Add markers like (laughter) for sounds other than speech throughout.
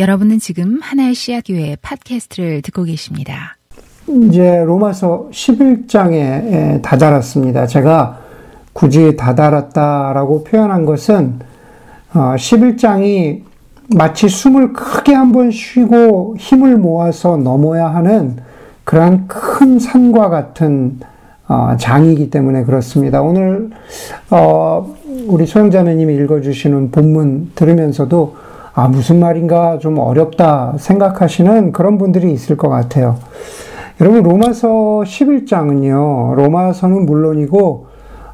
여러분은 지금 하나의 씨앗 교회 팟캐스트를 듣고 계십니다. 이제 로마서 11장에 다다랐습니다. 제가 굳이 다다랐다라고 표현한 것은 11장이 어, 마치 숨을 크게 한번 쉬고 힘을 모아서 넘어야 하는 그러한 큰 산과 같은 어, 장이기 때문에 그렇습니다. 오늘 어, 우리 소영자매님이 읽어주시는 본문 들으면서도 아 무슨 말인가 좀 어렵다 생각하시는 그런 분들이 있을 것 같아요. 여러분 로마서 11장은요. 로마서는 물론이고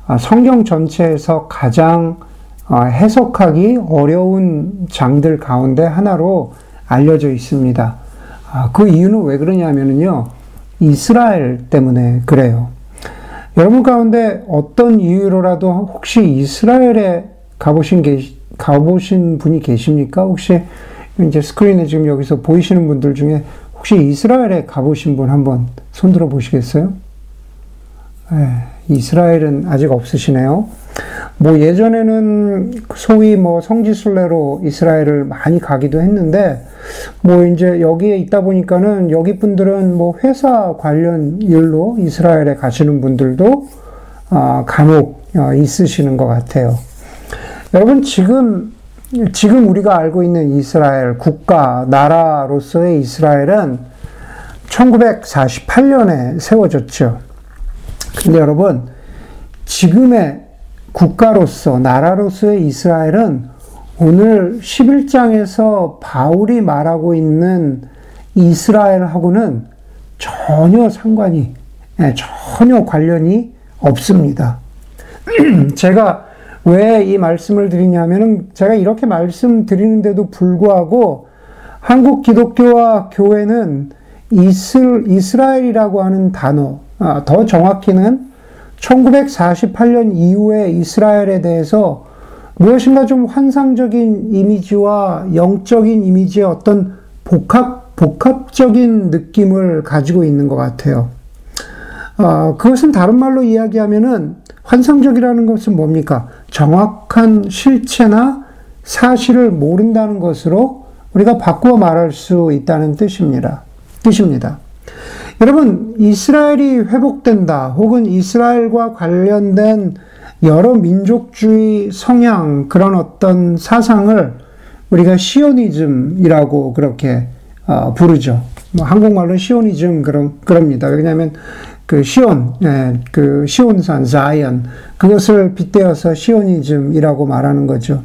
아, 성경 전체에서 가장 어, 해석하기 어려운 장들 가운데 하나로 알려져 있습니다. 아, 그 이유는 왜 그러냐면요. 이스라엘 때문에 그래요. 여러분 가운데 어떤 이유로라도 혹시 이스라엘에 가보신 게 가보신 분이 계십니까? 혹시 이제 스크린에 지금 여기서 보이시는 분들 중에 혹시 이스라엘에 가보신 분 한번 손들어 보시겠어요? 네, 이스라엘은 아직 없으시네요. 뭐 예전에는 소위 뭐 성지순례로 이스라엘을 많이 가기도 했는데 뭐 이제 여기에 있다 보니까는 여기 분들은 뭐 회사 관련 일로 이스라엘에 가시는 분들도 아, 간혹 어, 있으시는 것 같아요. 여러분 지금 지금 우리가 알고 있는 이스라엘 국가 나라로서의 이스라엘은 1948년에 세워졌죠. 근데 여러분 지금의 국가로서, 나라로서의 이스라엘은 오늘 11장에서 바울이 말하고 있는 이스라엘하고는 전혀 상관이, 예, 전혀 관련이 없습니다. (clears throat) 제가 왜 이 말씀을 드리냐면은 제가 이렇게 말씀드리는데도 불구하고 한국 기독교와 교회는 이슬, 이스라엘이라고 하는 단어, 아, 더 정확히는 1948년 이후에 이스라엘에 대해서 무엇인가 좀 환상적인 이미지와 영적인 이미지의 어떤 복합, 복합적인 느낌을 가지고 있는 것 같아요. 어, 그것은 다른 말로 이야기하면은 환상적이라는 것은 뭡니까? 정확한 실체나 사실을 모른다는 것으로 우리가 바꾸어 말할 수 있다는 뜻입니다. 뜻입니다. 여러분, 이스라엘이 회복된다, 혹은 이스라엘과 관련된 여러 민족주의 성향, 그런 어떤 사상을 우리가 시오니즘이라고 그렇게 어, 부르죠. 뭐 한국말로 시오니즘 그런, 그럽니다. 왜냐하면 그 시온, 예, 그 시온산, 자이언, 그것을 빗대어서 시오니즘이라고 말하는 거죠.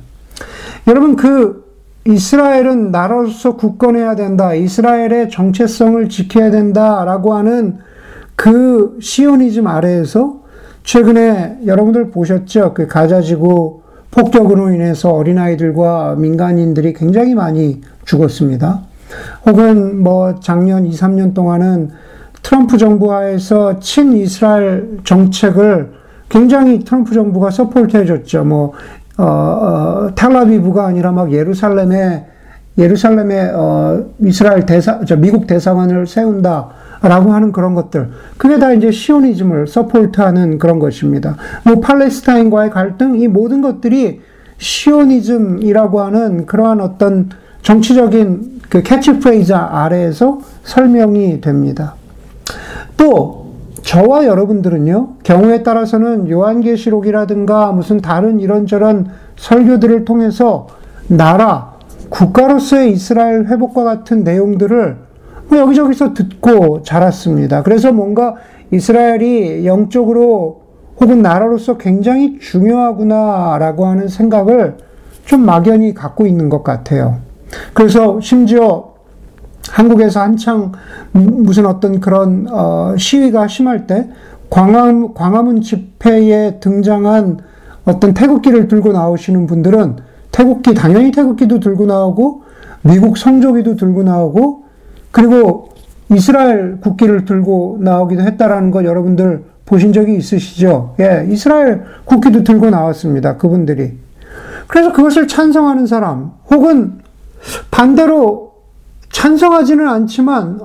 여러분, 그 이스라엘은 나라로서 굳건해야 된다. 이스라엘의 정체성을 지켜야 된다라고 하는 그 시오니즘 아래에서 최근에 여러분들 보셨죠? 그 가자지구 폭격으로 인해서 어린아이들과 민간인들이 굉장히 많이 죽었습니다. 혹은 뭐 작년 2, 3년 동안은 트럼프 정부 하에서 친 이스라엘 정책을 굉장히 트럼프 정부가 support 해줬죠. 뭐 어, 어, 텔아비브가 아니라 막 예루살렘에 예루살렘에 어, 이스라엘 대사, 저 미국 대사관을 세운다 라고 하는 그런 것들. 그게 다 이제 시오니즘을 support하는 그런 것입니다. 뭐 팔레스타인과의 갈등, 이 모든 것들이 시오니즘이라고 하는 그러한 어떤 정치적인 그 캐치프레이즈 아래에서 설명이 됩니다. 또 저와 여러분들은요, 경우에 따라서는 요한계시록이라든가 무슨 다른 이런저런 설교들을 통해서 나라, 국가로서의 이스라엘 회복과 같은 내용들을 뭐 여기저기서 듣고 자랐습니다. 그래서 뭔가 이스라엘이 영적으로 혹은 나라로서 굉장히 중요하구나라고 하는 생각을 좀 막연히 갖고 있는 것 같아요. 그래서 심지어 한국에서 한창 무슨 어떤 그런 어, 시위가 심할 때 광화문, 광화문 집회에 등장한 어떤 태극기를 들고 나오시는 분들은 태극기, 당연히 태극기도 들고 나오고 미국 성조기도 들고 나오고 그리고 이스라엘 국기를 들고 나오기도 했다라는 걸 여러분들 보신 적이 있으시죠? 예, 이스라엘 국기도 들고 나왔습니다. 그분들이. 그래서 그것을 찬성하는 사람, 혹은 반대로 찬성하지는 않지만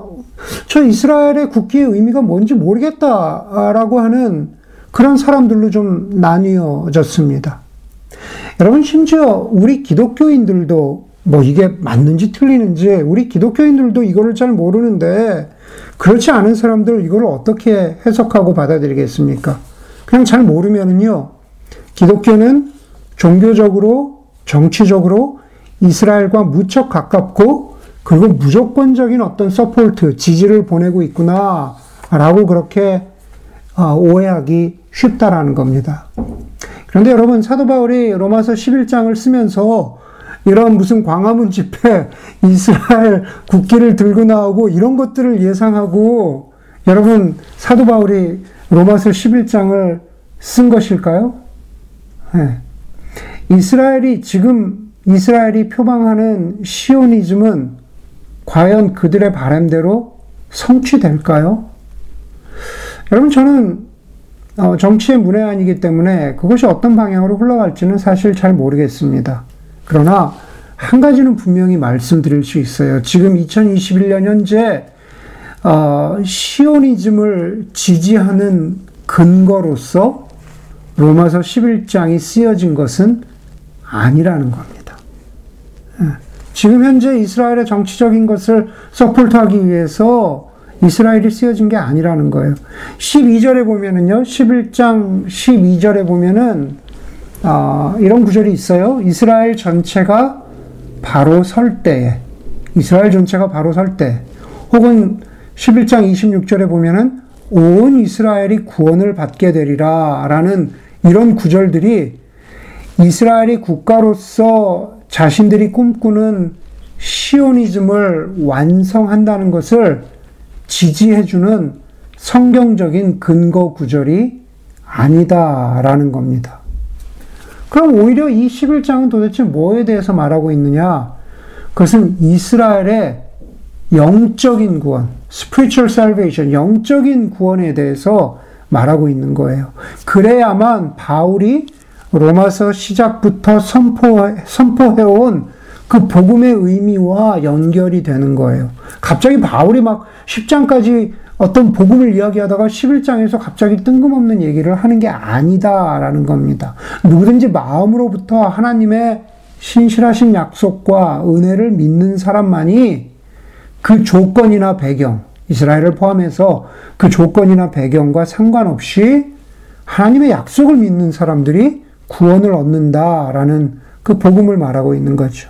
저 이스라엘의 국기의 의미가 뭔지 모르겠다라고 하는 그런 사람들로 좀 나뉘어졌습니다. 여러분 심지어 우리 기독교인들도 뭐 이게 맞는지 틀리는지 우리 기독교인들도 이거를 잘 모르는데 그렇지 않은 사람들 이걸 어떻게 해석하고 받아들이겠습니까? 그냥 잘 모르면은요. 기독교는 종교적으로 정치적으로 이스라엘과 무척 가깝고 그리고 무조건적인 어떤 support, 지지를 보내고 있구나 라고 그렇게 어, 오해하기 쉽다라는 겁니다. 그런데 여러분 사도 바울이 로마서 11장을 쓰면서 이런 무슨 광화문 집회, (laughs) 이스라엘 국기를 들고 나오고 이런 것들을 예상하고 여러분 사도 바울이 로마서 11장을 쓴 것일까요? 네. 이스라엘이 지금 이스라엘이 표방하는 시오니즘은 과연 그들의 바람대로 성취될까요? 여러분 저는 어, 정치의 문외한이기 때문에 그것이 어떤 방향으로 흘러갈지는 사실 잘 모르겠습니다. 그러나 한 가지는 분명히 말씀드릴 수 있어요. 지금 2021년 현재 어, 시오니즘을 지지하는 근거로서 로마서 11장이 쓰여진 것은 아니라는 겁니다. 예. 지금 현재 이스라엘의 정치적인 것을 서포트하기 위해서 이스라엘이 쓰여진 게 아니라는 거예요. 12절에 보면은요, 11장 12절에 보면은, 어, 이런 구절이 있어요. 이스라엘 전체가 바로 설 때에, 이스라엘 전체가 바로 설 때, 혹은 11장 26절에 보면은, 온 이스라엘이 구원을 받게 되리라 라는 이런 구절들이 이스라엘이 국가로서 자신들이 꿈꾸는 시오니즘을 완성한다는 것을 지지해주는 성경적인 근거 구절이 아니다라는 겁니다. 그럼 오히려 이 11장은 도대체 뭐에 대해서 말하고 있느냐? 그것은 이스라엘의 영적인 구원, spiritual salvation, 영적인 구원에 대해서 말하고 있는 거예요. 그래야만 바울이 로마서 시작부터 선포, 선포해온 그 복음의 의미와 연결이 되는 거예요. 갑자기 바울이 막 10장까지 어떤 복음을 이야기하다가 11장에서 갑자기 뜬금없는 얘기를 하는 게 아니다라는 겁니다. 누구든지 마음으로부터 하나님의 신실하신 약속과 은혜를 믿는 사람만이 그 조건이나 배경, 이스라엘을 포함해서 그 조건이나 배경과 상관없이 하나님의 약속을 믿는 사람들이 구원을 얻는다라는 그 복음을 말하고 있는 거죠.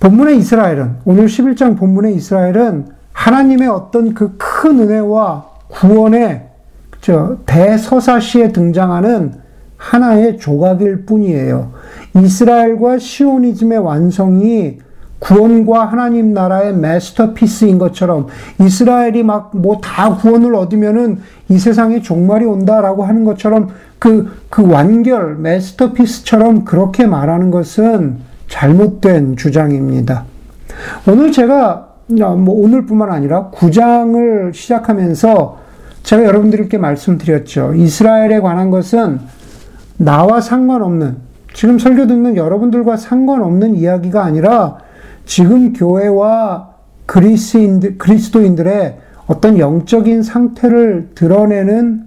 본문의 이스라엘은, 오늘 11장 본문의 이스라엘은 하나님의 어떤 그 큰 은혜와 구원의 저 대서사시에 등장하는 하나의 조각일 뿐이에요. 이스라엘과 시오니즘의 완성이 구원과 하나님 나라의 마스터피스인 것처럼 이스라엘이 막 뭐 다 구원을 얻으면은 이 세상에 종말이 온다라고 하는 것처럼 그, 그 완결, 마스터피스처럼 그렇게 말하는 것은 잘못된 주장입니다. 오늘 제가, 뭐 오늘뿐만 아니라 9장을 시작하면서 제가 여러분들께 말씀드렸죠. 이스라엘에 관한 것은 나와 상관없는, 지금 설교 듣는 여러분들과 상관없는 이야기가 아니라 지금 교회와 그리스인들, 그리스도인들의 어떤 영적인 상태를 드러내는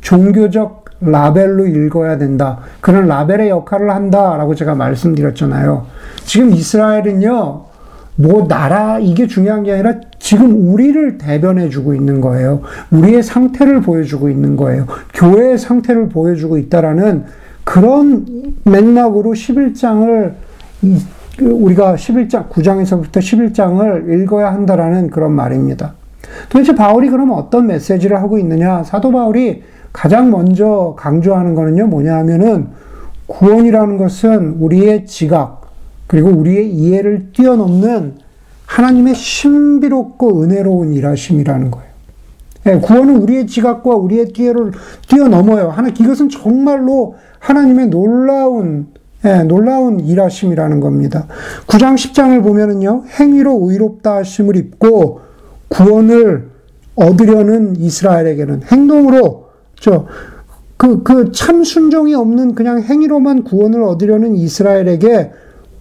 종교적 라벨로 읽어야 된다. 그런 라벨의 역할을 한다라고 제가 말씀드렸잖아요. 지금 이스라엘은요, 뭐 나라 이게 중요한 게 아니라 지금 우리를 대변해 주고 있는 거예요. 우리의 상태를 보여주고 있는 거예요. 교회의 상태를 보여주고 있다라는 그런 맥락으로 11장을 그 우리가 11장 9장에서부터 11장을 읽어야 한다라는 그런 말입니다. 도대체 바울이 그러면 어떤 메시지를 하고 있느냐? 사도 바울이 가장 먼저 강조하는 거는요, 뭐냐 하면은 구원이라는 것은 우리의 지각, 그리고 우리의 이해를 뛰어넘는 하나님의 신비롭고 은혜로운 일하심이라는 거예요. 예, 구원은 우리의 지각과 우리의 뛰어를 뛰어넘어요. 하나, 이것은 정말로 하나님의 놀라운, 예, 놀라운 일하심이라는 겁니다. 9장 10장을 보면은요, 행위로 의롭다 하심을 입고 구원을 얻으려는 이스라엘에게는 행동으로 저, 그, 그 참 순종이 없는 그냥 행위로만 구원을 얻으려는 이스라엘에게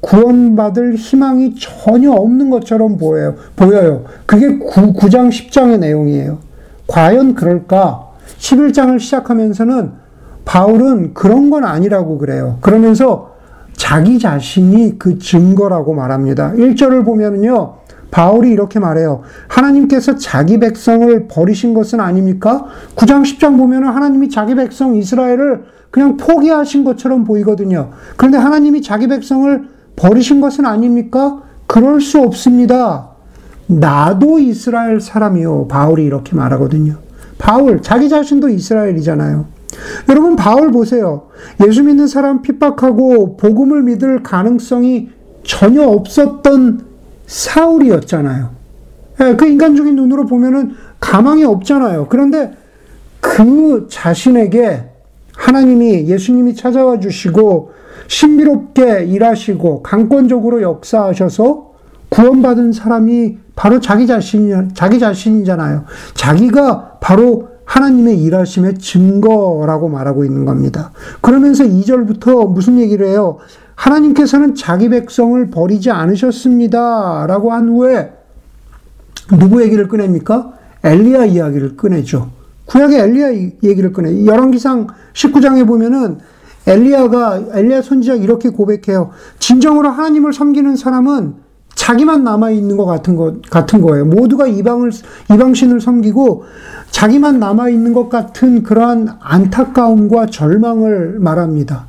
구원받을 희망이 전혀 없는 것처럼 보여요. 보여요. 그게 9, 9장, 10장의 내용이에요. 과연 그럴까? 11장을 시작하면서는 바울은 그런 건 아니라고 그래요. 그러면서 자기 자신이 그 증거라고 말합니다. 1절을 보면은요, 바울이 이렇게 말해요. 하나님께서 자기 백성을 버리신 것은 아닙니까? 9장 10장 보면은 하나님이 자기 백성 이스라엘을 그냥 포기하신 것처럼 보이거든요. 그런데 하나님이 자기 백성을 버리신 것은 아닙니까? 그럴 수 없습니다. 나도 이스라엘 사람이요. 바울이 이렇게 말하거든요. 바울, 자기 자신도 이스라엘이잖아요. 여러분, 바울 보세요. 예수 믿는 사람 핍박하고 복음을 믿을 가능성이 전혀 없었던 사울이었잖아요. 예, 그 인간적인 눈으로 보면은 가망이 없잖아요. 그런데 그 자신에게 하나님이 예수님이 찾아와 주시고 신비롭게 일하시고 강권적으로 역사하셔서 구원받은 사람이 바로 자기 자신 자기 자신이잖아요. 자기가 바로 하나님의 일하심의 증거라고 말하고 있는 겁니다. 그러면서 2절부터 무슨 얘기를 해요? 하나님께서는 자기 백성을 버리지 않으셨습니다. 라고 한 후에 누구 얘기를 꺼냅니까? 엘리야 이야기를 꺼내죠. 구약의 엘리야 얘기를 꺼내. 열왕기상 19장에 보면은 엘리야가 엘리야 선지자 이렇게 고백해요. 진정으로 하나님을 섬기는 사람은 자기만 남아 있는 것 같은 것 같은 거예요. 모두가 이방을 이방신을 섬기고 자기만 남아 있는 것 같은 그러한 안타까움과 절망을 말합니다.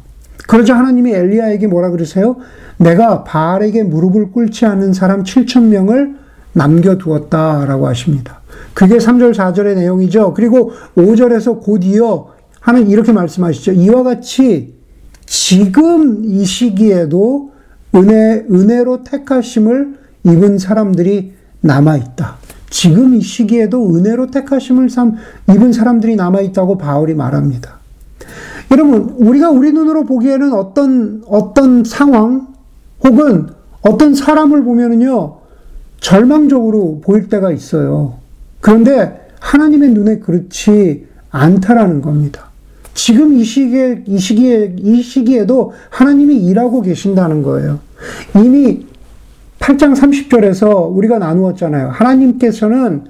그러자 하나님이 엘리야에게 뭐라 그러세요? 내가 바알에게 무릎을 꿇지 않는 사람 7천 명을 남겨두었다라고 하십니다. 그게 3절 4절의 내용이죠. 그리고 5절에서 곧 이어 하는 이렇게 말씀하시죠. 이와 같이 지금 이 시기에도 은혜 은혜로 택하심을 입은 사람들이 남아 있다. 지금 이 시기에도 은혜로 택하심을 입은 사람들이 남아 있다고 바울이 말합니다. 여러분, 우리가 우리 눈으로 보기에는 어떤, 어떤 상황 혹은 어떤 사람을 보면은요, 절망적으로 보일 때가 있어요. 그런데 하나님의 눈에 그렇지 않다라는 겁니다. 지금 이 시기에, 이 시기에, 이 시기에도 하나님이 일하고 계신다는 거예요. 이미 8장 30절에서 우리가 나누었잖아요. 하나님께서는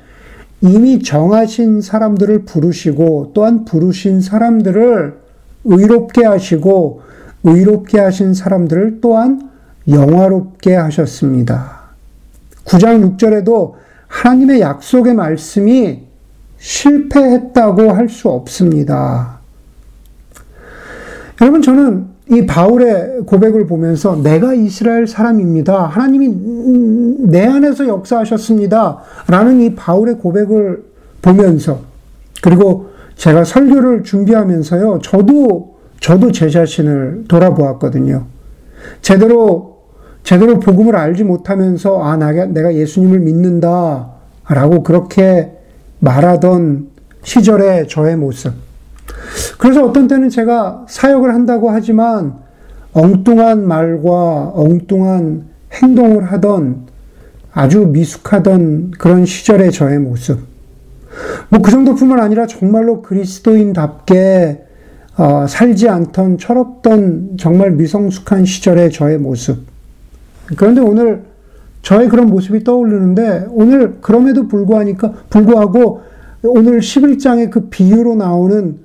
이미 정하신 사람들을 부르시고 또한 부르신 사람들을 의롭게 하시고 의롭게 하신 사람들을 또한 영화롭게 하셨습니다. 9장 6절에도 하나님의 약속의 말씀이 실패했다고 할 수 없습니다. 여러분, 저는 이 바울의 고백을 보면서 내가 이스라엘 사람입니다. 하나님이 내 안에서 역사하셨습니다. 라는 이 바울의 고백을 보면서 그리고 제가 설교를 준비하면서요, 저도, 저도 제 자신을 돌아보았거든요. 제대로, 제대로 복음을 알지 못하면서, 아, 내가, 내가 예수님을 믿는다. 라고 그렇게 말하던 시절의 저의 모습. 그래서 어떤 때는 제가 사역을 한다고 하지만, 엉뚱한 말과 엉뚱한 행동을 하던 아주 미숙하던 그런 시절의 저의 모습. 뭐 그 정도뿐만 아니라 정말로 그리스도인답게 어, 살지 않던 철없던 정말 미성숙한 시절의 저의 모습. 그런데 오늘 저의 그런 모습이 떠오르는데 오늘 그럼에도 불구하니까 불구하고 오늘 11장의 그 비유로 나오는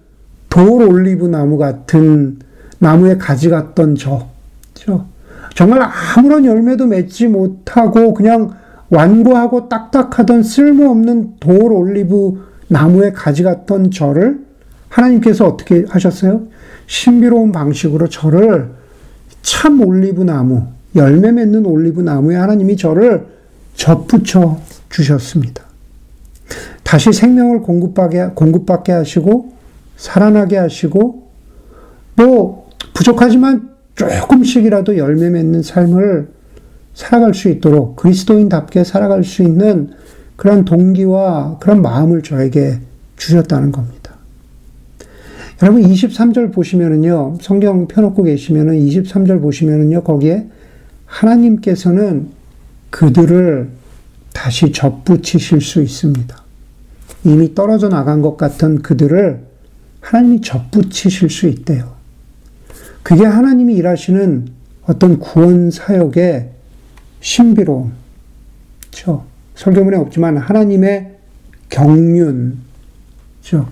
돌 올리브 나무 같은 나무에 가지 같던 저. 저. 정말 아무런 열매도 맺지 못하고 그냥 완고하고 딱딱하던 쓸모없는 돌 올리브 나무에 가지 같던 저를 하나님께서 어떻게 하셨어요? 신비로운 방식으로 저를 참 올리브 나무, 열매 맺는 올리브 나무에 하나님이 저를 접붙여 주셨습니다. 다시 생명을 공급받게, 공급받게 하시고, 살아나게 하시고, 뭐, 부족하지만 조금씩이라도 열매 맺는 삶을 살아갈 수 있도록 그리스도인답게 살아갈 수 있는 그런 동기와 그런 마음을 저에게 주셨다는 겁니다. 여러분 23절 보시면은요. 성경 펴놓고 계시면은 23절 보시면은요. 거기에 하나님께서는 그들을 다시 접붙이실 수 있습니다. 이미 떨어져 나간 것 같은 그들을 하나님이 접붙이실 수 있대요. 그게 하나님이 일하시는 어떤 구원 사역의 신비로움. 그렇죠? 설교문에 없지만 하나님의 경륜. 그렇죠?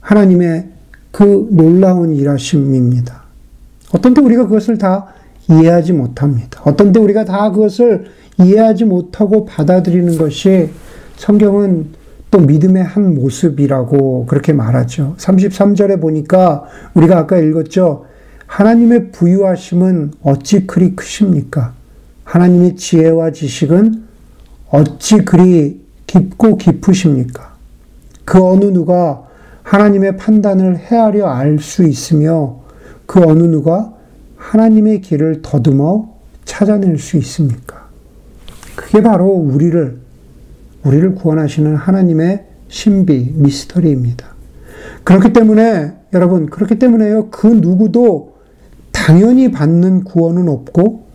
하나님의 그 놀라운 일하심입니다. 어떤 때 우리가 그것을 다 이해하지 못합니다. 어떤 때 우리가 다 그것을 이해하지 못하고 받아들이는 것이 성경은 또 믿음의 한 모습이라고 그렇게 말하죠. 33절에 보니까 우리가 아까 읽었죠. 하나님의 부유하심은 어찌 그리 크십니까? 하나님의 지혜와 지식은 어찌 그리 깊고 깊으십니까? 그 어느 누가 하나님의 판단을 헤아려 알 수 있으며 그 어느 누가 하나님의 길을 더듬어 찾아낼 수 있습니까? 그게 바로 우리를, 우리를 구원하시는 하나님의 신비, 미스터리입니다. 그렇기 때문에, 여러분, 그렇기 때문에요. 그 누구도 당연히 받는 구원은 없고,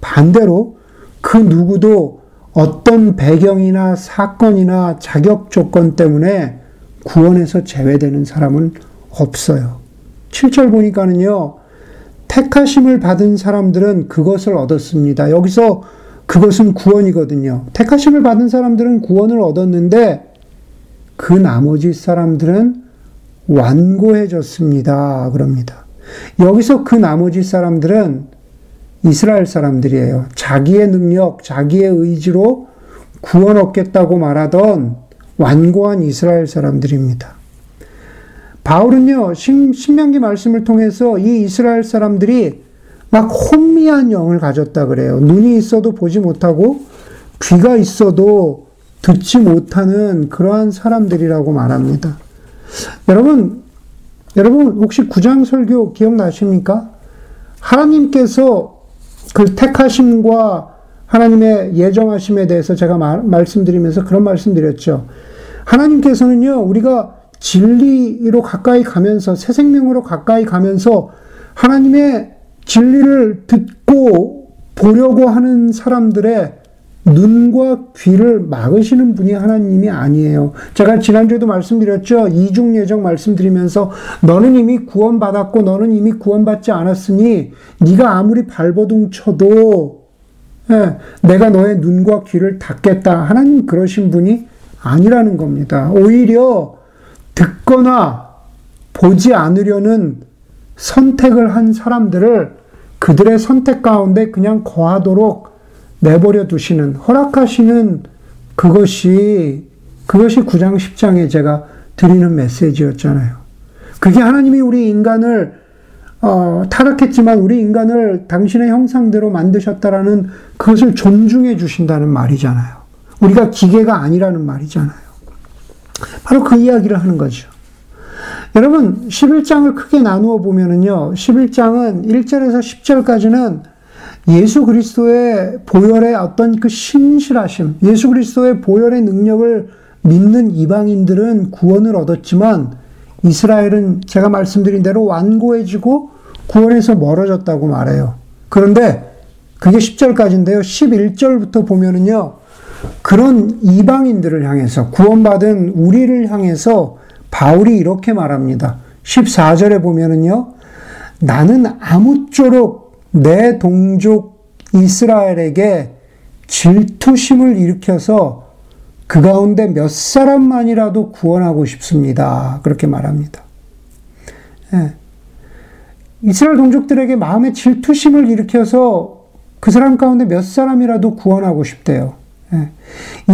반대로 그 누구도 어떤 배경이나 사건이나 자격 조건 때문에 구원에서 제외되는 사람은 없어요. 7절 보니까는요, 택하심을 받은 사람들은 그것을 얻었습니다. 여기서 그것은 구원이거든요. 택하심을 받은 사람들은 구원을 얻었는데 그 나머지 사람들은 완고해졌습니다. 그럽니다. 여기서 그 나머지 사람들은 이스라엘 사람들이에요. 자기의 능력, 자기의 의지로 구원 얻겠다고 말하던 완고한 이스라엘 사람들입니다. 바울은요, 신, 신명기 말씀을 통해서 이 이스라엘 사람들이 막 혼미한 영을 가졌다 그래요. 눈이 있어도 보지 못하고 귀가 있어도 듣지 못하는 그러한 사람들이라고 말합니다. 여러분, 여러분 혹시 구장 설교 기억나십니까? 하나님께서 그 택하심과 하나님의 예정하심에 대해서 제가 말, 말씀드리면서 그런 말씀드렸죠. 하나님께서는요, 우리가 진리로 가까이 가면서, 새 생명으로 가까이 가면서 하나님의 진리를 듣고 보려고 하는 사람들의 눈과 귀를 막으시는 분이 하나님이 아니에요. 제가 지난주에도 말씀드렸죠. 이중 예정 말씀드리면서 너는 이미 구원받았고 너는 이미 구원받지 않았으니 네가 아무리 발버둥 쳐도 예, 내가 너의 눈과 귀를 닫겠다. 하나님 그러신 분이 아니라는 겁니다. 오히려 듣거나 보지 않으려는 선택을 한 사람들을 그들의 선택 가운데 그냥 거하도록 내버려 두시는, 허락하시는 그것이, 그것이 9장 10장에 제가 드리는 메시지였잖아요. 그게 하나님이 우리 인간을, 어, 타락했지만 우리 인간을 당신의 형상대로 만드셨다라는 그것을 존중해 주신다는 말이잖아요. 우리가 기계가 아니라는 말이잖아요. 바로 그 이야기를 하는 거죠. 여러분, 11장을 크게 나누어 보면은요, 11장은 1절에서 10절까지는 예수 그리스도의 보혈의 어떤 그 신실하심, 예수 그리스도의 보혈의 능력을 믿는 이방인들은 구원을 얻었지만 이스라엘은 제가 말씀드린 대로 완고해지고 구원에서 멀어졌다고 말해요. 그런데 그게 10절까지인데요. 11절부터 보면은요. 그런 이방인들을 향해서 구원받은 우리를 향해서 바울이 이렇게 말합니다. 14절에 보면은요. 나는 아무쪼록 내 동족 이스라엘에게 질투심을 일으켜서 그 가운데 몇 사람만이라도 구원하고 싶습니다. 그렇게 말합니다. 예. 이스라엘 동족들에게 마음의 질투심을 일으켜서 그 사람 가운데 몇 사람이라도 구원하고 싶대요. 예.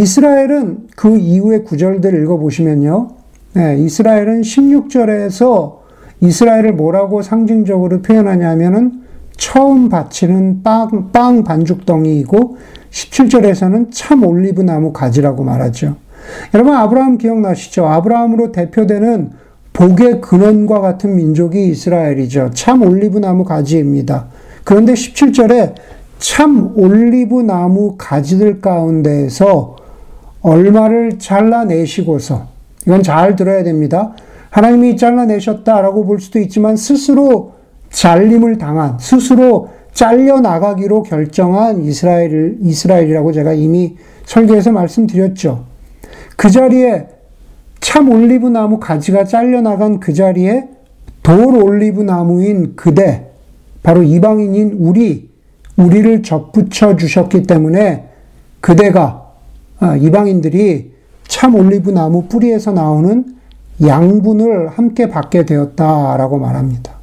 이스라엘은 그 이후의 구절들 읽어보시면요. 예, 이스라엘은 16절에서 이스라엘을 뭐라고 상징적으로 표현하냐면은 처음 바치는 빵, 빵 반죽덩이이고 17절에서는 참 올리브 나무 가지라고 말하죠. 여러분, 아브라함 기억나시죠? 아브라함으로 대표되는 복의 근원과 같은 민족이 이스라엘이죠. 참 올리브 나무 가지입니다. 그런데 17절에 참 올리브 나무 가지들 가운데에서 얼마를 잘라내시고서 이건 잘 들어야 됩니다. 하나님이 잘라내셨다라고 볼 수도 있지만 스스로 잘림을 당한, 스스로 잘려 나가기로 결정한 이스라엘, 이스라엘이라고 제가 이미 설교에서 말씀드렸죠. 그 자리에 참 올리브 나무 가지가 잘려 나간 그 자리에 돌 올리브 나무인 그대, 바로 이방인인 우리, 우리를 접붙여 주셨기 때문에 그대가, 아, 이방인들이 참 올리브 나무 뿌리에서 나오는 양분을 함께 받게 되었다라고 말합니다.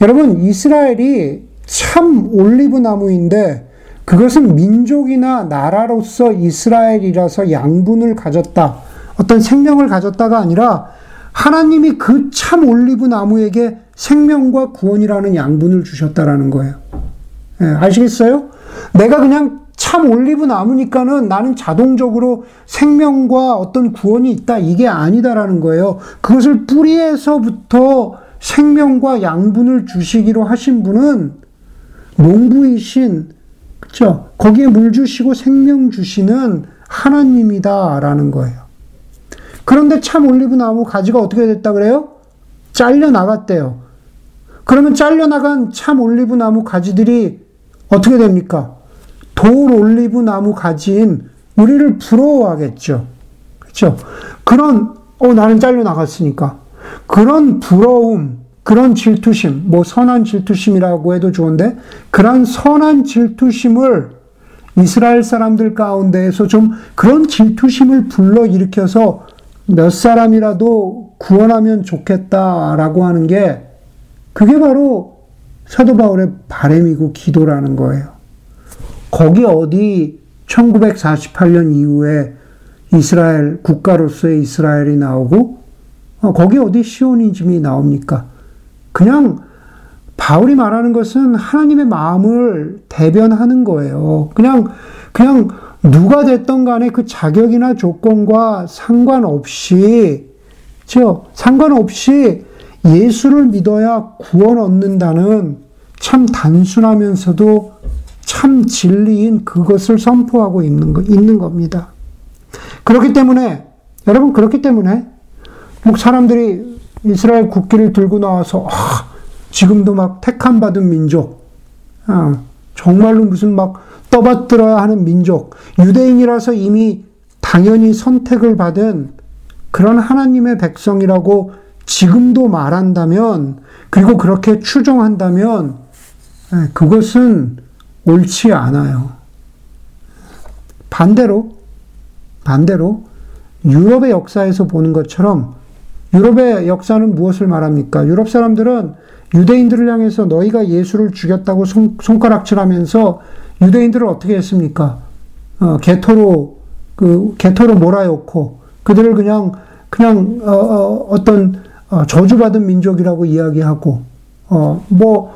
여러분, 이스라엘이 참 올리브 나무인데 그것은 민족이나 나라로서 이스라엘이라서 양분을 가졌다. 어떤 생명을 가졌다가 아니라 하나님이 그 참 올리브 나무에게 생명과 구원이라는 양분을 주셨다라는 거예요. 예, 아시겠어요? 내가 그냥 참 올리브 나무니까는 나는 자동적으로 생명과 어떤 구원이 있다. 이게 아니다라는 거예요. 그것을 뿌리에서부터 생명과 양분을 주시기로 하신 분은 농부이신 그죠? 거기에 물 주시고 생명 주시는 하나님이다라는 거예요. 그런데 참 올리브 나무 가지가 어떻게 됐다 그래요? 잘려 나갔대요. 그러면 잘려 나간 참 올리브 나무 가지들이 어떻게 됩니까? 돌 올리브 나무 가지인 우리를 부러워하겠죠. 그렇죠? 그런 어 나는 잘려 나갔으니까 그런 부러움, 그런 질투심, 뭐 선한 질투심이라고 해도 좋은데, 그런 선한 질투심을 이스라엘 사람들 가운데에서 좀 그런 질투심을 불러 일으켜서 몇 사람이라도 구원하면 좋겠다라고 하는 게 그게 바로 사도 바울의 바램이고 기도라는 거예요. 거기 어디 1948년 이후에 이스라엘 국가로서의 이스라엘이 나오고 어, 거기 어디 시오니즘이 나옵니까? 그냥 바울이 말하는 것은 하나님의 마음을 대변하는 거예요. 그냥, 그냥 누가 됐던 간에 그 자격이나 조건과 상관없이, 저, 상관없이 예수를 믿어야 구원 얻는다는 참 단순하면서도 참 진리인 그것을 선포하고 있는 거, 있는 겁니다. 그렇기 때문에, 여러분, 그렇기 때문에, 뭐 사람들이 이스라엘 국기를 들고 나와서 아, 지금도 막 택함 받은 민족, 아, 정말로 무슨 막 떠받들어야 하는 민족, 유대인이라서 이미 당연히 선택을 받은 그런 하나님의 백성이라고 지금도 말한다면, 그리고 그렇게 추정한다면, 예, 그것은 옳지 않아요. 반대로, 반대로, 유럽의 역사에서 보는 것처럼 유럽의 역사는 무엇을 말합니까? 유럽 사람들은 유대인들을 향해서 너희가 예수를 죽였다고 손, 가락질하면서 유대인들을 어떻게 했습니까? 어, 개토로 그 개토로 몰아였고 그들을 그냥 그냥 어, 어 떤 어, 저주받은 민족이라고 이야기하고 어뭐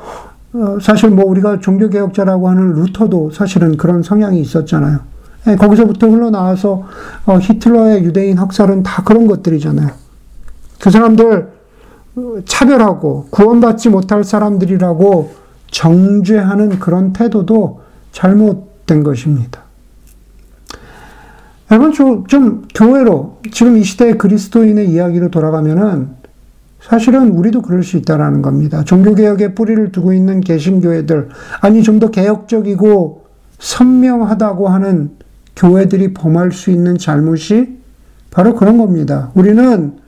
어, 사실 뭐 우리가 종교개혁자라고 하는 루터도 사실은 그런 성향이 있었잖아요. 예, 거기서부터 흘러나와서 어, 히틀러의 유대인 학살은 다 그런 것들이잖아요. 그 사람들 차별하고 구원받지 못할 사람들이라고 정죄하는 그런 태도도 잘못된 것입니다. 여러분, 좀, 좀 교회로, 지금 이 시대의 그리스도인의 이야기로 돌아가면은 사실은 우리도 그럴 수 있다라는 겁니다. 종교개혁에 뿌리를 두고 있는 개신교회들, 아니 좀 더 개혁적이고 선명하다고 하는 교회들이 범할 수 있는 잘못이 바로 그런 겁니다. 우리는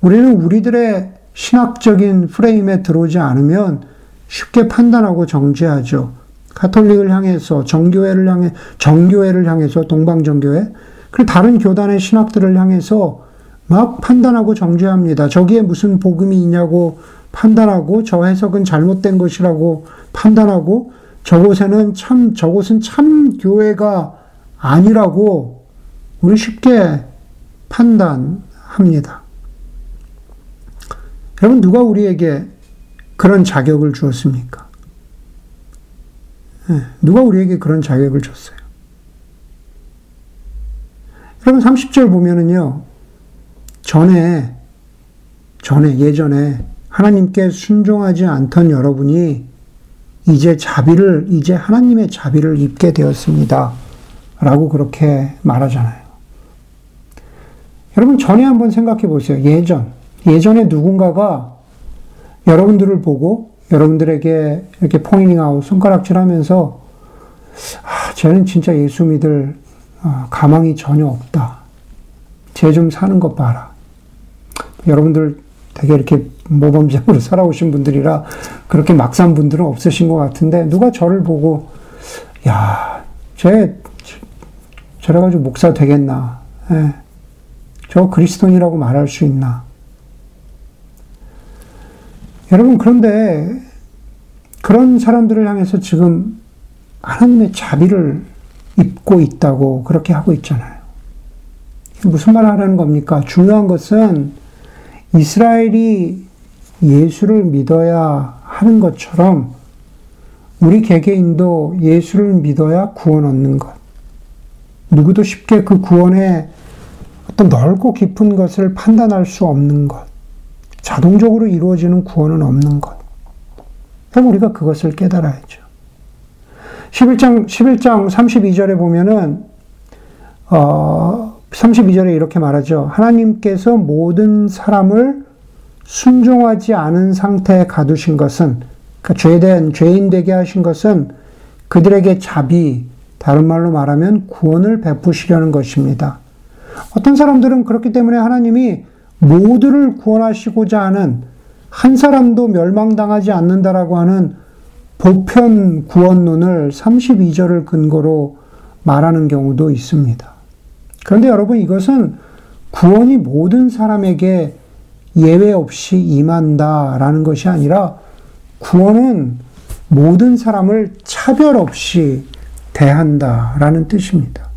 우리는 우리들의 신학적인 프레임에 들어오지 않으면 쉽게 판단하고 정죄하죠. 가톨릭을 향해서 정교회를 향해 정교회를 향해서 동방정교회 그리고 다른 교단의 신학들을 향해서 막 판단하고 정죄합니다. 저기에 무슨 복음이 있냐고 판단하고 저 해석은 잘못된 것이라고 판단하고 저곳에는 참 저곳은 참 교회가 아니라고 우리 쉽게 판단합니다. 여러분, 누가 우리에게 그런 자격을 주었습니까? 네, 누가 우리에게 그런 자격을 줬어요? 여러분, 30절 보면은요, 전에, 전에, 예전에 하나님께 순종하지 않던 여러분이 이제 자비를, 이제 하나님의 자비를 입게 되었습니다. 라고 그렇게 말하잖아요. 여러분, 전에 한번 생각해 보세요. 예전. 예전에 누군가가 여러분들을 보고 여러분들에게 이렇게 포인팅하고 손가락질 하면서 아, 쟤는 진짜 예수 믿을 아, 가망이 전혀 없다. 쟤 좀 사는 것 봐라. 여러분들 되게 이렇게 모범적으로 (laughs) 살아오신 분들이라 그렇게 막산 분들은 없으신 것 같은데 누가 저를 보고 야, 쟤 저래가지고 목사 되겠나? 예. 저 그리스도인이라고 말할 수 있나? 여러분, 그런데 그런 사람들을 향해서 지금 하나님의 자비를 입고 있다고 그렇게 하고 있잖아요. 무슨 말 하라는 겁니까? 중요한 것은 이스라엘이 예수를 믿어야 하는 것처럼 우리 개개인도 예수를 믿어야 구원 얻는 것. 누구도 쉽게 그 구원의 어떤 넓고 깊은 것을 판단할 수 없는 것. 자동적으로 이루어지는 구원은 없는 것. 우리가 그것을 깨달아야죠. 11장, 11장 32절에 보면은, 어, 32절에 이렇게 말하죠. 하나님께서 모든 사람을 순종하지 않은 상태에 가두신 것은, 그러니까 죄된, 죄인 되게 하신 것은 그들에게 자비, 다른 말로 말하면 구원을 베푸시려는 것입니다. 어떤 사람들은 그렇기 때문에 하나님이 모두를 구원하시고자 하는 한 사람도 멸망당하지 않는다라고 하는 보편 구원론을 32절을 근거로 말하는 경우도 있습니다. 그런데 여러분 이것은 구원이 모든 사람에게 예외 없이 임한다라는 것이 아니라 구원은 모든 사람을 차별 없이 대한다라는 뜻입니다.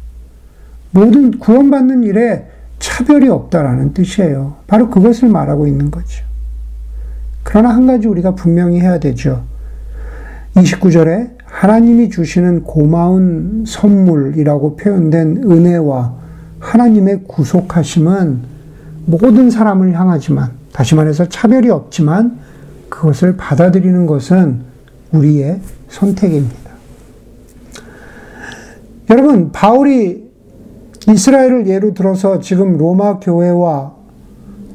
모든 구원받는 일에 차별이 없다라는 뜻이에요. 바로 그것을 말하고 있는 거죠. 그러나 한 가지 우리가 분명히 해야 되죠. 29절에 하나님이 주시는 고마운 선물이라고 표현된 은혜와 하나님의 구속하심은 모든 사람을 향하지만, 다시 말해서 차별이 없지만, 그것을 받아들이는 것은 우리의 선택입니다. 여러분, 바울이 이스라엘을 예로 들어서 지금 로마 교회와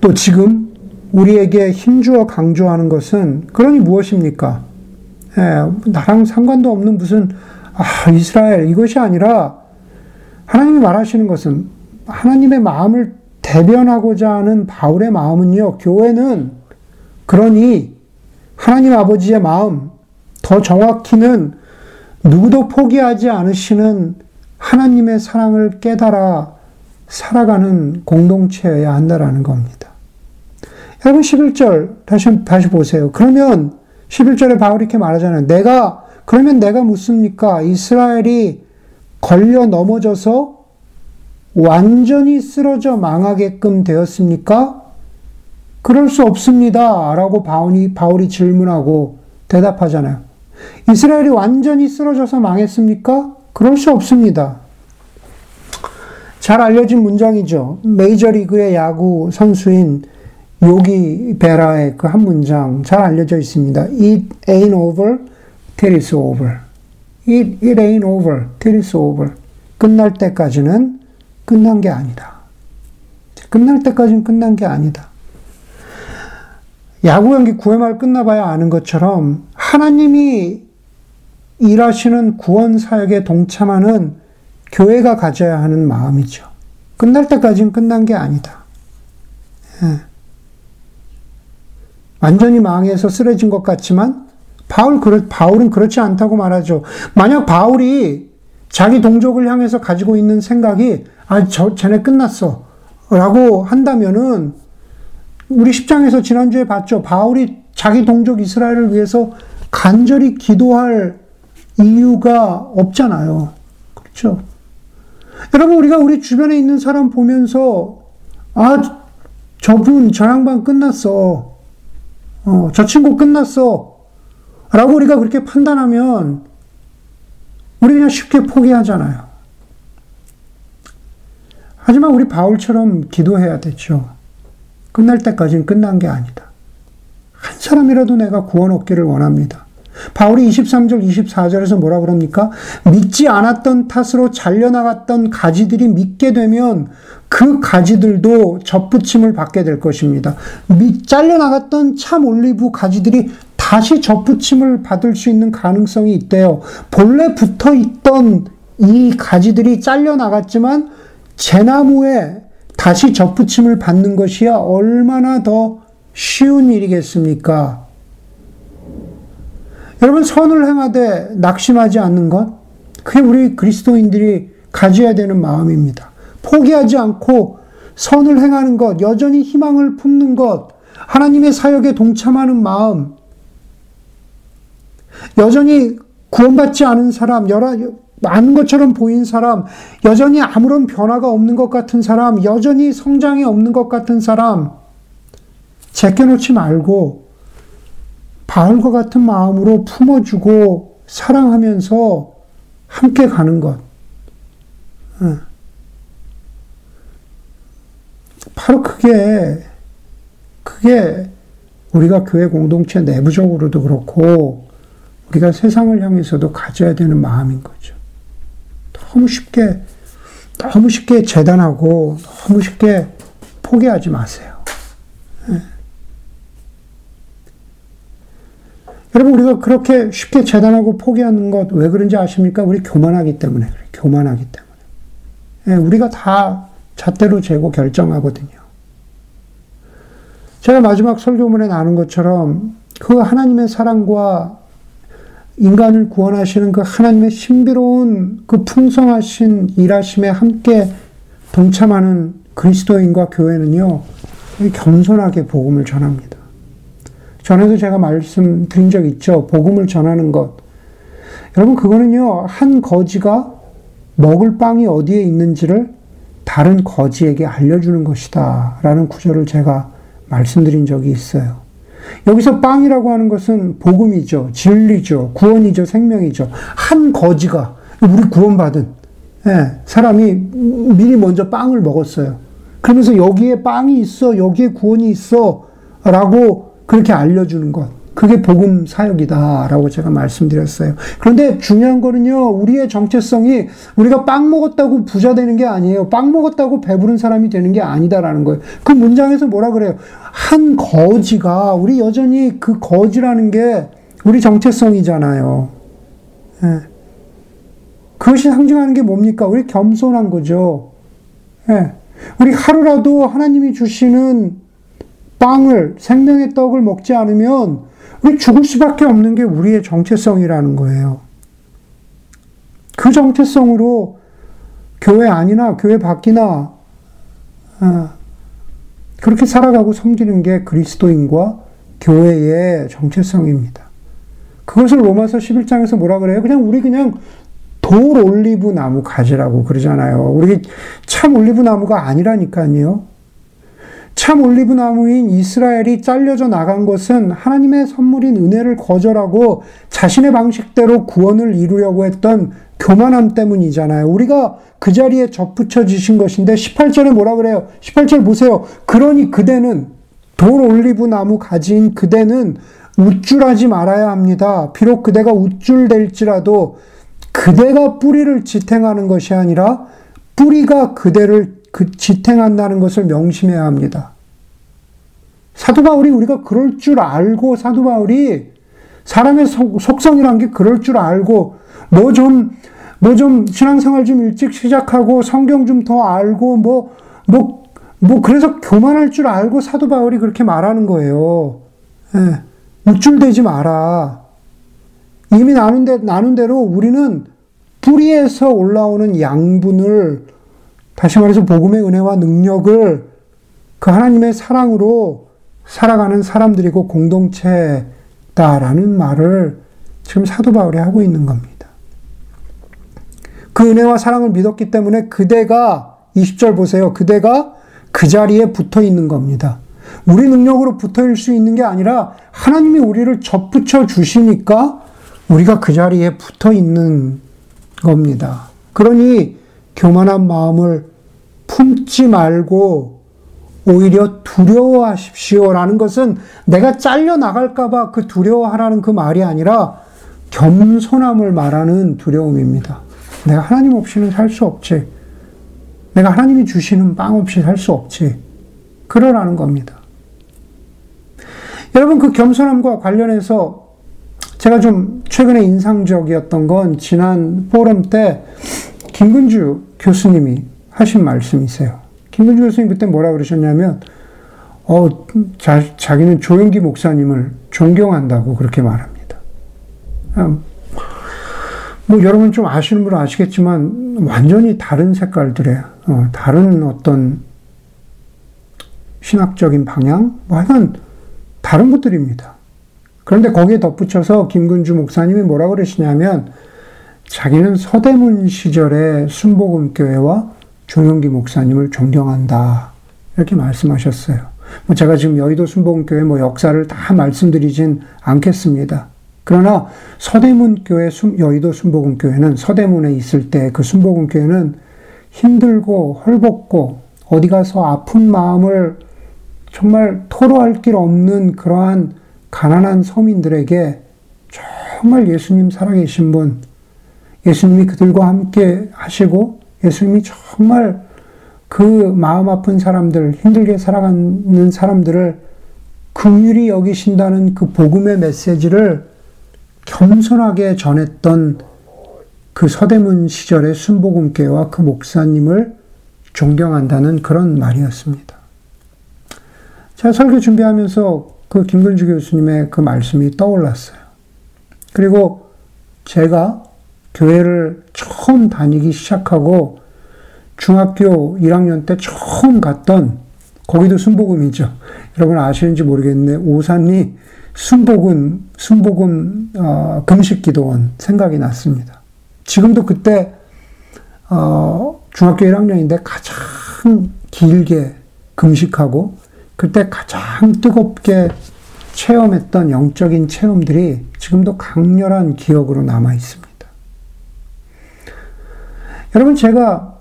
또 지금 우리에게 힘주어 강조하는 것은 그러니 무엇입니까? 예, 나랑 상관도 없는 무슨 아, 이스라엘 이것이 아니라 하나님이 말하시는 것은 하나님의 마음을 대변하고자 하는 바울의 마음은요. 교회는 그러니 하나님 아버지의 마음 더 정확히는 누구도 포기하지 않으시는 하나님의 사랑을 깨달아 살아가는 공동체여야 한다라는 겁니다. 여러분 11절 다시 다시 보세요. 그러면 11절에 바울이 이렇게 말하잖아요. 내가 그러면 내가 묻습니까? 이스라엘이 걸려 넘어져서 완전히 쓰러져 망하게끔 되었습니까? 그럴 수 없습니다. 라고 바울이, 바울이 질문하고 대답하잖아요. 이스라엘이 완전히 쓰러져서 망했습니까? 그럴 수 없습니다. 잘 알려진 문장이죠. 메이저리그의 야구 선수인 요기 베라의 그 한 문장 잘 알려져 있습니다. It ain't over till it's over. It, it ain't over till it's over. 끝날 때까지는 끝난 게 아니다. 끝날 때까지는 끝난 게 아니다. 야구 경기 9회 말 끝나봐야 아는 것처럼 하나님이 일하시는 구원 사역에 동참하는 교회가 가져야 하는 마음이죠. 끝날 때까지는 끝난 게 아니다. 예. 완전히 망해서 쓰러진 것 같지만 바울 그렇, 바울은 그렇지 않다고 말하죠. 만약 바울이 자기 동족을 향해서 가지고 있는 생각이 아, 저 쟤네 끝났어. 라고 한다면은 우리 10장에서 지난주에 봤죠. 바울이 자기 동족 이스라엘을 위해서 간절히 기도할 이유가 없잖아요. 그렇죠? 여러분, 우리가 우리 주변에 있는 사람 보면서, 아, 저분, 저 양반 끝났어. 어, 저 친구 끝났어. 라고 우리가 그렇게 판단하면, 우리 그냥 쉽게 포기하잖아요. 하지만 우리 바울처럼 기도해야 되죠. 끝날 때까지는 끝난 게 아니다. 한 사람이라도 내가 구원 얻기를 원합니다. 바울이 23절, 24절에서 뭐라 그럽니까? 믿지 않았던 탓으로 잘려나갔던 가지들이 믿게 되면 그 가지들도 접붙임을 받게 될 것입니다. 잘려나갔던 참 올리브 가지들이 다시 접붙임을 받을 수 있는 가능성이 있대요. 본래 붙어 있던 이 가지들이 잘려나갔지만 제나무에 다시 접붙임을 받는 것이야 얼마나 더 쉬운 일이겠습니까? 여러분, 선을 행하되 낙심하지 않는 것, 그게 우리 그리스도인들이 가져야 되는 마음입니다. 포기하지 않고 선을 행하는 것, 여전히 희망을 품는 것, 하나님의 사역에 동참하는 마음. 여전히 구원받지 않은 사람, 여러, 많은 것처럼 보인 사람, 여전히 아무런 변화가 없는 것 같은 사람, 여전히 성장이 없는 것 같은 사람, 제껴놓지 말고, 바울과 같은 마음으로 품어주고, 사랑하면서 함께 가는 것. 바로 그게, 그게 우리가 교회 공동체 내부적으로도 그렇고, 우리가 세상을 향해서도 가져야 되는 마음인 거죠. 너무 쉽게, 너무 쉽게 재단하고, 너무 쉽게 포기하지 마세요. 네. 여러분, 우리가 그렇게 쉽게 재단하고 포기하는 것 왜 그런지 아십니까? 우리 교만하기 때문에 그래 교만하기 때문에. 네, 우리가 다 잣대로 재고 결정하거든요. 제가 마지막 설교문에 나눈 것처럼 그 하나님의 사랑과 인간을 구원하시는 그 하나님의 신비로운 그 풍성하신 일하심에 함께 동참하는 그리스도인과 교회는요, 겸손하게 복음을 전합니다. 전에도 제가 말씀드린 적 있죠. 복음을 전하는 것. 여러분, 그거는요, 한 거지가 먹을 빵이 어디에 있는지를 다른 거지에게 알려주는 것이다. 라는 구절을 제가 말씀드린 적이 있어요. 여기서 빵이라고 하는 것은 복음이죠. 진리죠. 구원이죠. 생명이죠. 한 거지가, 우리 구원받은, 예, 사람이 미리 먼저 빵을 먹었어요. 그러면서 여기에 빵이 있어, 여기에 구원이 있어, 라고 그렇게 알려주는 것. 그게 복음 사역이다라고 제가 말씀드렸어요. 그런데 중요한 거는요, 우리의 정체성이 우리가 빵 먹었다고 부자 되는 게 아니에요. 빵 먹었다고 배부른 사람이 되는 게 아니다라는 거예요. 그 문장에서 뭐라 그래요? 한 거지가, 우리 여전히 그 거지라는 게 우리 정체성이잖아요. 예. 그것이 상징하는 게 뭡니까? 우리 겸손한 거죠. 예. 우리 하루라도 하나님이 주시는 빵을, 생명의 떡을 먹지 않으면 죽을 수밖에 없는 게 우리의 정체성이라는 거예요. 그 정체성으로 교회 안이나 교회 밖이나 아, 그렇게 살아가고 섬기는 게 그리스도인과 교회의 정체성입니다. 그것을 로마서 11장에서 뭐라 그래요? 그냥 우리 그냥 돌 올리브 나무 가지라고 그러잖아요. 우리 참 올리브 나무가 아니라니까요. 참 올리브 나무인 이스라엘이 잘려져 나간 것은 하나님의 선물인 은혜를 거절하고 자신의 방식대로 구원을 이루려고 했던 교만함 때문이잖아요. 우리가 그 자리에 접붙여지신 것인데 18절에 뭐라 그래요? 18절 보세요. 그러니 그대는 돌 올리브 나무 가지인 그대는 우쭐하지 말아야 합니다. 비록 그대가 우쭐될지라도 그대가 뿌리를 지탱하는 것이 아니라 뿌리가 그대를 그 지탱한다는 것을 명심해야 합니다. 사도 바울이 우리가 그럴 줄 알고 사도 바울이 사람의 속성이란 게 그럴 줄 알고 뭐 좀 뭐 좀 신앙생활 좀 일찍 시작하고 성경 좀 더 알고 뭐뭐뭐 뭐, 뭐 그래서 교만할 줄 알고 사도 바울이 그렇게 말하는 거예요. 예, 우쭐대지 마라. 이미 나눈, 대, 나눈 대로 우리는 뿌리에서 올라오는 양분을 다시 말해서 복음의 은혜와 능력을 그 하나님의 사랑으로 살아가는 사람들이고 공동체다라는 말을 지금 사도 바울이 하고 있는 겁니다. 그 은혜와 사랑을 믿었기 때문에 그대가 20절 보세요. 그대가 그 자리에 붙어 있는 겁니다. 우리 능력으로 붙어 수 있는 게 아니라 하나님이 우리를 접붙여 주시니까 우리가 그 자리에 붙어 있는 겁니다. 그러니 교만한 마음을 품지 말고 오히려 두려워하십시오라는 것은 내가 잘려 나갈까봐 그 두려워하라는 그 말이 아니라 겸손함을 말하는 두려움입니다. 내가 하나님 없이는 살 수 없지. 내가 하나님이 주시는 빵 없이 살 수 없지. 그러라는 겁니다. 여러분, 그 겸손함과 관련해서 제가 좀 최근에 인상적이었던 건 지난 포럼 때 김근주 교수님이 하신 말씀이세요. 김근주 교수님 그때 뭐라 그러셨냐면, 어, 자, 자기는 조영기 목사님을 존경한다고 그렇게 말합니다. 아, 뭐 여러분 좀 아시는 분은 아시겠지만 완전히 다른 색깔들의 어, 다른 어떤 신학적인 방향, 뭐 하여간 다른 것들입니다. 그런데 거기에 덧붙여서 김근주 목사님이 뭐라 그러시냐면 자기는 서대문 시절의 순복음교회와 조영기 목사님을 존경한다. 이렇게 말씀하셨어요. 뭐 제가 지금 여의도 순복음교회 뭐 역사를 다 말씀드리진 않겠습니다. 그러나 서대문 교회, 여의도 순복음교회는 서대문에 있을 때 그 순복음교회는 힘들고 헐벗고 어디 가서 아픈 마음을 정말 토로할 길 없는 그러한 가난한 서민들에게 정말 예수님 살아계신 분, 예수님이 그들과 함께 하시고 예수님이 정말 그 마음 아픈 사람들, 힘들게 살아가는 사람들을 긍휼히 여기신다는 그 복음의 메시지를 겸손하게 전했던 그 서대문 시절의 순복음교회와 그 목사님을 존경한다는 그런 말이었습니다. 제가 설교 준비하면서 그 김근주 교수님의 그 말씀이 떠올랐어요. 그리고 제가 교회를 처음 다니기 시작하고 중학교 1학년 때 처음 갔던 거기도 순복음이죠. (laughs) 여러분 아시는지 모르겠는데 오산리 순복음 순복음 어, 금식기도원 생각이 났습니다. 지금도 그때 어, 중학교 1학년인데 가장 길게 금식하고 그때 가장 뜨겁게 체험했던 영적인 체험들이 지금도 강렬한 기억으로 남아 있습니다. 여러분 제가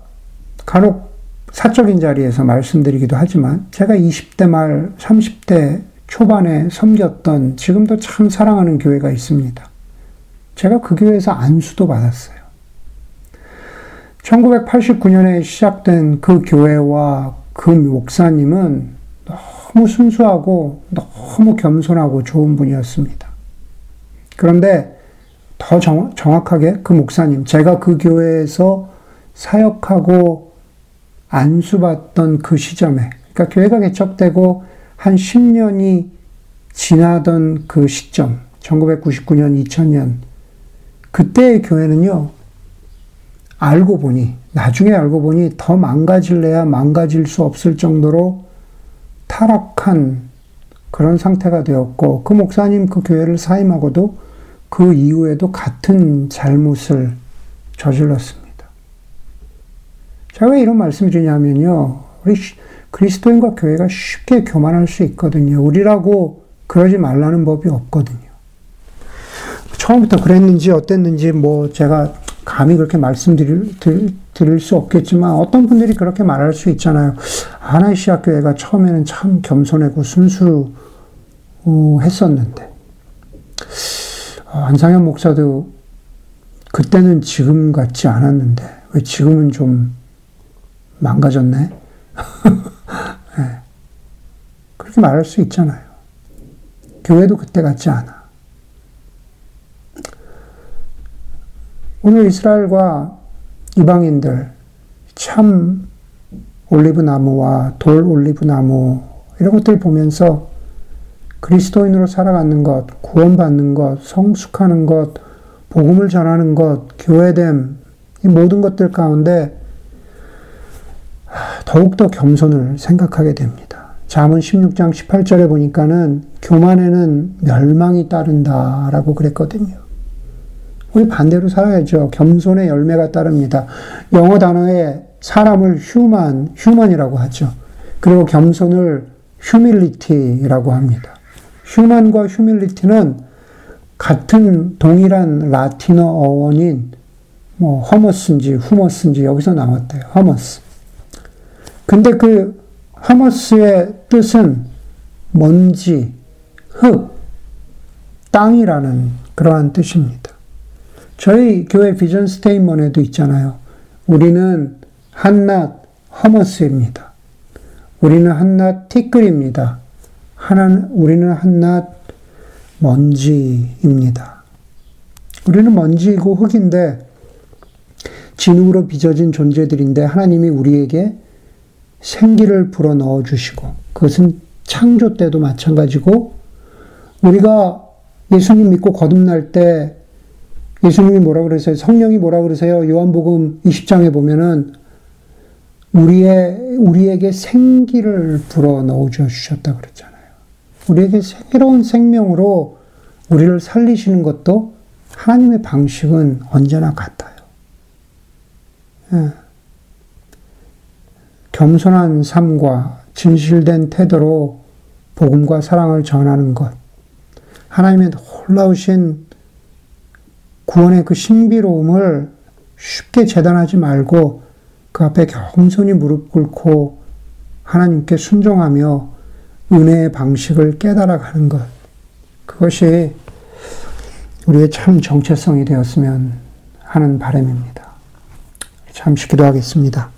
간혹 사적인 자리에서 말씀드리기도 하지만 제가 20대 말 30대 초반에 섬겼던 지금도 참 사랑하는 교회가 있습니다. 제가 그 교회에서 안수도 받았어요. 1989년에 시작된 그 교회와 그 목사님은 너무 순수하고 너무 겸손하고 좋은 분이었습니다. 그런데 더 정, 정확하게 그 목사님, 제가 그 교회에서 사역하고 안수받던 그 시점에, 그러니까 교회가 개척되고 한 10년이 지나던 그 시점, 1999년, 2000년, 그때의 교회는요, 알고 보니, 나중에 알고 보니 더 망가질래야 망가질 수 없을 정도로 타락한 그런 상태가 되었고, 그 목사님 그 교회를 사임하고도 그 이후에도 같은 잘못을 저질렀습니다. 제가 왜 이런 말씀을 드리냐면요. 우리 그리스도인과 교회가 쉽게 교만할 수 있거든요. 우리라고 그러지 말라는 법이 없거든요. 처음부터 그랬는지 어땠는지 뭐 제가 감히 그렇게 말씀드릴 드릴 수 없겠지만 어떤 분들이 그렇게 말할 수 있잖아요. 하나시아 교회가 처음에는 참 겸손하고 순수했었는데 어, 안상현 목사도 그때는 지금 같지 않았는데 왜 지금은 좀 망가졌네? (laughs) 네. 그렇게 말할 수 있잖아요. 교회도 그때 같지 않아. 오늘 이스라엘과 이방인들 참 올리브 나무와 돌 올리브 나무 이런 것들 보면서 그리스도인으로 살아가는 것, 구원받는 것, 성숙하는 것, 복음을 전하는 것, 교회됨, 이 모든 것들 가운데 더욱더 겸손을 생각하게 됩니다. 잠언 16장 18절에 보니까는 교만에는 멸망이 따른다라고 그랬거든요. 우리 반대로 살아야죠. 겸손의 열매가 따릅니다. 영어 단어에 사람을 휴만, 휴만이라고 하죠. 그리고 겸손을 humility라고 합니다. human과 humility는 같은 동일한 라틴어 어원인 뭐 humus인지 humus인지 여기서 나왔대요. humus. 근데 그 humus의 뜻은 먼지, 흙, 땅이라는 그러한 뜻입니다. 저희 교회 vision statement에도 있잖아요. 우리는 한낱 허머스입니다. 우리는 한낱 티끌입니다. 하나는, 우리는 한낱 먼지입니다. 우리는 먼지이고 흙인데, 진흙으로 빚어진 존재들인데, 하나님이 우리에게 생기를 불어 넣어 주시고 그것은 창조 때도 마찬가지고 우리가 예수님 믿고 거듭날 때 예수님이 뭐라 그러세요? 성령이 뭐라 그러세요? 요한복음 20장에 보면은 우리의 우리에게 생기를 불어 넣어 주셨다 그랬잖아요. 우리에게 새로운 생명으로 우리를 살리시는 것도 하나님의 방식은 언제나 같아요. 예. 겸손한 삶과 진실된 태도로 복음과 사랑을 전하는 것. 하나님의 놀라우신 구원의 그 신비로움을 쉽게 재단하지 말고 그 앞에 겸손히 무릎 꿇고 하나님께 순종하며 은혜의 방식을 깨달아 가는 것. 그것이 우리의 참 정체성이 되었으면 하는 바람입니다. 잠시 기도하겠습니다.